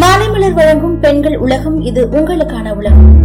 மாலைமலர் வழங்கும் பெண்கள் உலகம் இது உங்களுக்கான உலகம்.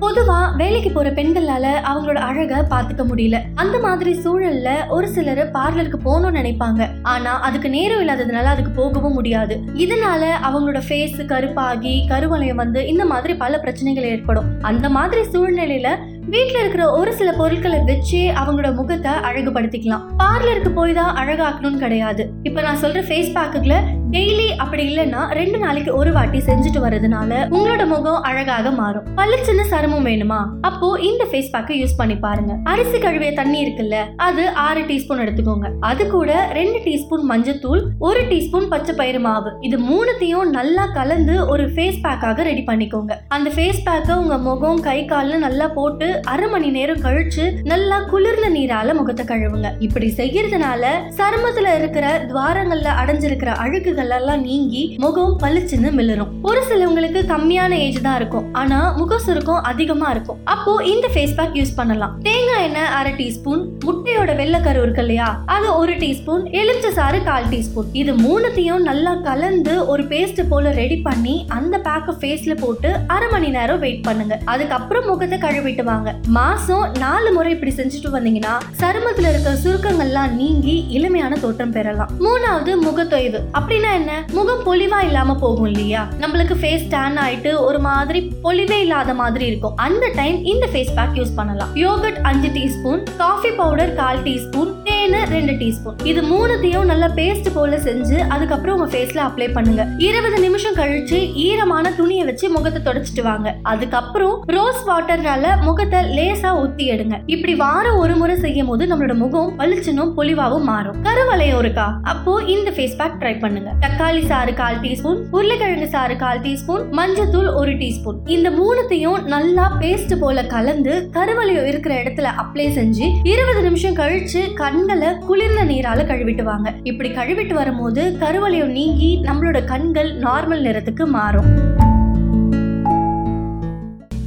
பொதுவா வேலைக்கு போற பெண்களால அவங்களோட அழக பாத்துக்க முடியல. அந்த மாதிரி சூழல்ல ஒரு சிலர் பார்லருக்கு போகணும்னு நினைப்பாங்க. ஆனா அதுக்கு நேரம் இல்லாததுனால அதுக்கு போகவும் முடியாது. இதனால அவங்களோட ஃபேஸ் கருப்பாகி கருவளையம் வந்து இந்த மாதிரி பல பிரச்சனைகள் ஏற்படும். அந்த மாதிரி சூழ்நிலையில வீட்டில் இருக்கிற ஒரு சில பொருட்களை வச்சு அவங்களோட முகத்தை அழகுபடுத்திக்கலாம். பார்லருக்கு போய் தான் அழகாக்கணும்னு கிடையாது. இப்ப நான் சொல்ற ஃபேஸ் பேக்குகளை டெய்லி அப்படி இல்லைன்னா ரெண்டு நாளைக்கு ஒரு வாட்டி செஞ்சுட்டு வர்றதுனால உங்களோட முகம் அழகாக மாறும். பளிச்சுன்னு சருமம் வேணுமா? அப்போ இந்த ஃபேஸ் பேக்கை யூஸ் பண்ணி பாருங்க. அரிசி கழுவிய தண்ணி இருக்குல்ல அது ஆறு டீஸ்பூன் எடுத்துக்கோங்க. அது கூட ரெண்டு டீஸ்பூன் மஞ்சத்தூள் ஒரு டீஸ்பூன் பச்சை பயிறு மாவு. இது மூணுத்தையும் நல்லா கலந்து ஒரு ஃபேஸ் பேக்காக ரெடி பண்ணிக்கோங்க. அந்த ஃபேஸ் பேக்கை உங்க முகம் கை கால்ல நல்லா போட்டு அரை மணி நேரம் கழிச்சு நல்லா குளிர்ந்த நீரால முகத்தை கழுவுங்க. இப்படி செய்யறதுனால சருமத்துல இருக்கிற துவாரங்கள்ல அடைஞ்சிருக்கிற அழுக்குகள் எல்லாம் நீங்கி முகம் பளிச்சுன்னு மிளரும். ஒரு சிலவங்களுக்கு கம்மியான ஏஜ் தான் இருக்கும். ஆனா முக சுருக்கம் அதிகமா இருக்கும். அப்போ இந்த ஃபேஸ் பேக் யூஸ் பண்ணலாம். தேங்காய் எண்ணெய் அரை டீஸ்பூன் முட்டையோட வெள்ளைக்கரு இருக்கு இல்லையா? அது ஒரு டீஸ்பூன் எலுமிச்சை சாறு கால் டீஸ்பூன் இது மூணுத்தையும் நல்லா கலந்து ஒரு பேஸ்ட் போல ரெடி பண்ணி அந்த பேக்கை ஃபேஸ்ல போட்டு அரை மணி நேரம் வெயிட் பண்ணுங்க. அதுக்கப்புறம் முகத்தை கழுவிட்டு வாங்க. மாசம் நாலு முறை இப்படி செஞ்சுட்டு வந்தீங்கன்னா சருமத்துல இருக்க சுருக்கங்கள்லாம் நீங்கி இளமையான தோற்றம் பெறலாம். மூணாவது முகத்தொய்வு. அப்படின்னா என்ன முகம் பொலிவா இல்லாம போகும் இல்லையா? நம்மளுக்கு ஃபேஸ் டேன் ஆயிட்டு ஒரு மாதிரி பொலிவே இல்லாத மாதிரி இருக்கும். அந்த டைம் இந்த ஃபேஸ் பேக் யூஸ் பண்ணலாம். யோகட் அஞ்சு டீஸ்பூன் காஃபி பவுடர் கால் டீஸ்பூன் தேனு ரெண்டு டீஸ்பூன் இது மூணுத்தையும் நல்லா பேஸ்ட் போல செஞ்சு அதுக்கப்புறம் உங்க ஃபேஸ்ல அப்ளை பண்ணுங்க. இருபது நிமிஷம் கழிச்சு ஈரமான துணியை வச்சு முகத்தை தொடச்சிட்டு வாங்க. அதுக்கப்புறம் ரோஸ் வாட்டர்னால முகத்தை லேசா ஊத்தி எடுங்க. இப்படி வாரம் ஒரு முறை செய்யும் போது நம்மளோட முகம் பளிச்சுனும் பொலிவாவும் மாறும். கருவளையம் இருக்கா? அப்போ இந்த ஃபேஸ் பேக் ட்ரை பண்ணுங்க. தக்காளி சாறு கால் டீஸ்பூன் உருளைக்கிழங்கு சாறு கால் டீஸ்பூன் மஞ்சத்தூள் ஒரு டீஸ்பூன். இந்த மூணுத்தையும் நல்லா பேஸ்ட் போல கலந்து கருவலையோ இருக்கிற இடத்துல அப்ளை செஞ்சு இருபது நிமிஷம் கழிச்சு கண்களை குளிர்ந்த நீரால கழுவிட்டு வாங்க இப்படி கழுவிட்டு வரும்போது கருவலையோ நீங்கி நம்மளோட கண்கள் நார்மல் நிறத்துக்கு மாறும்.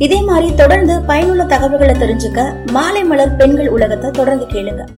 இதே மாதிரி தொடர்ந்து பயனுள்ள தகவல்களை தெரிஞ்சுக்க மாலை மலர் பெண்கள் உலகத்தை தொடர்ந்து கேளுங்க.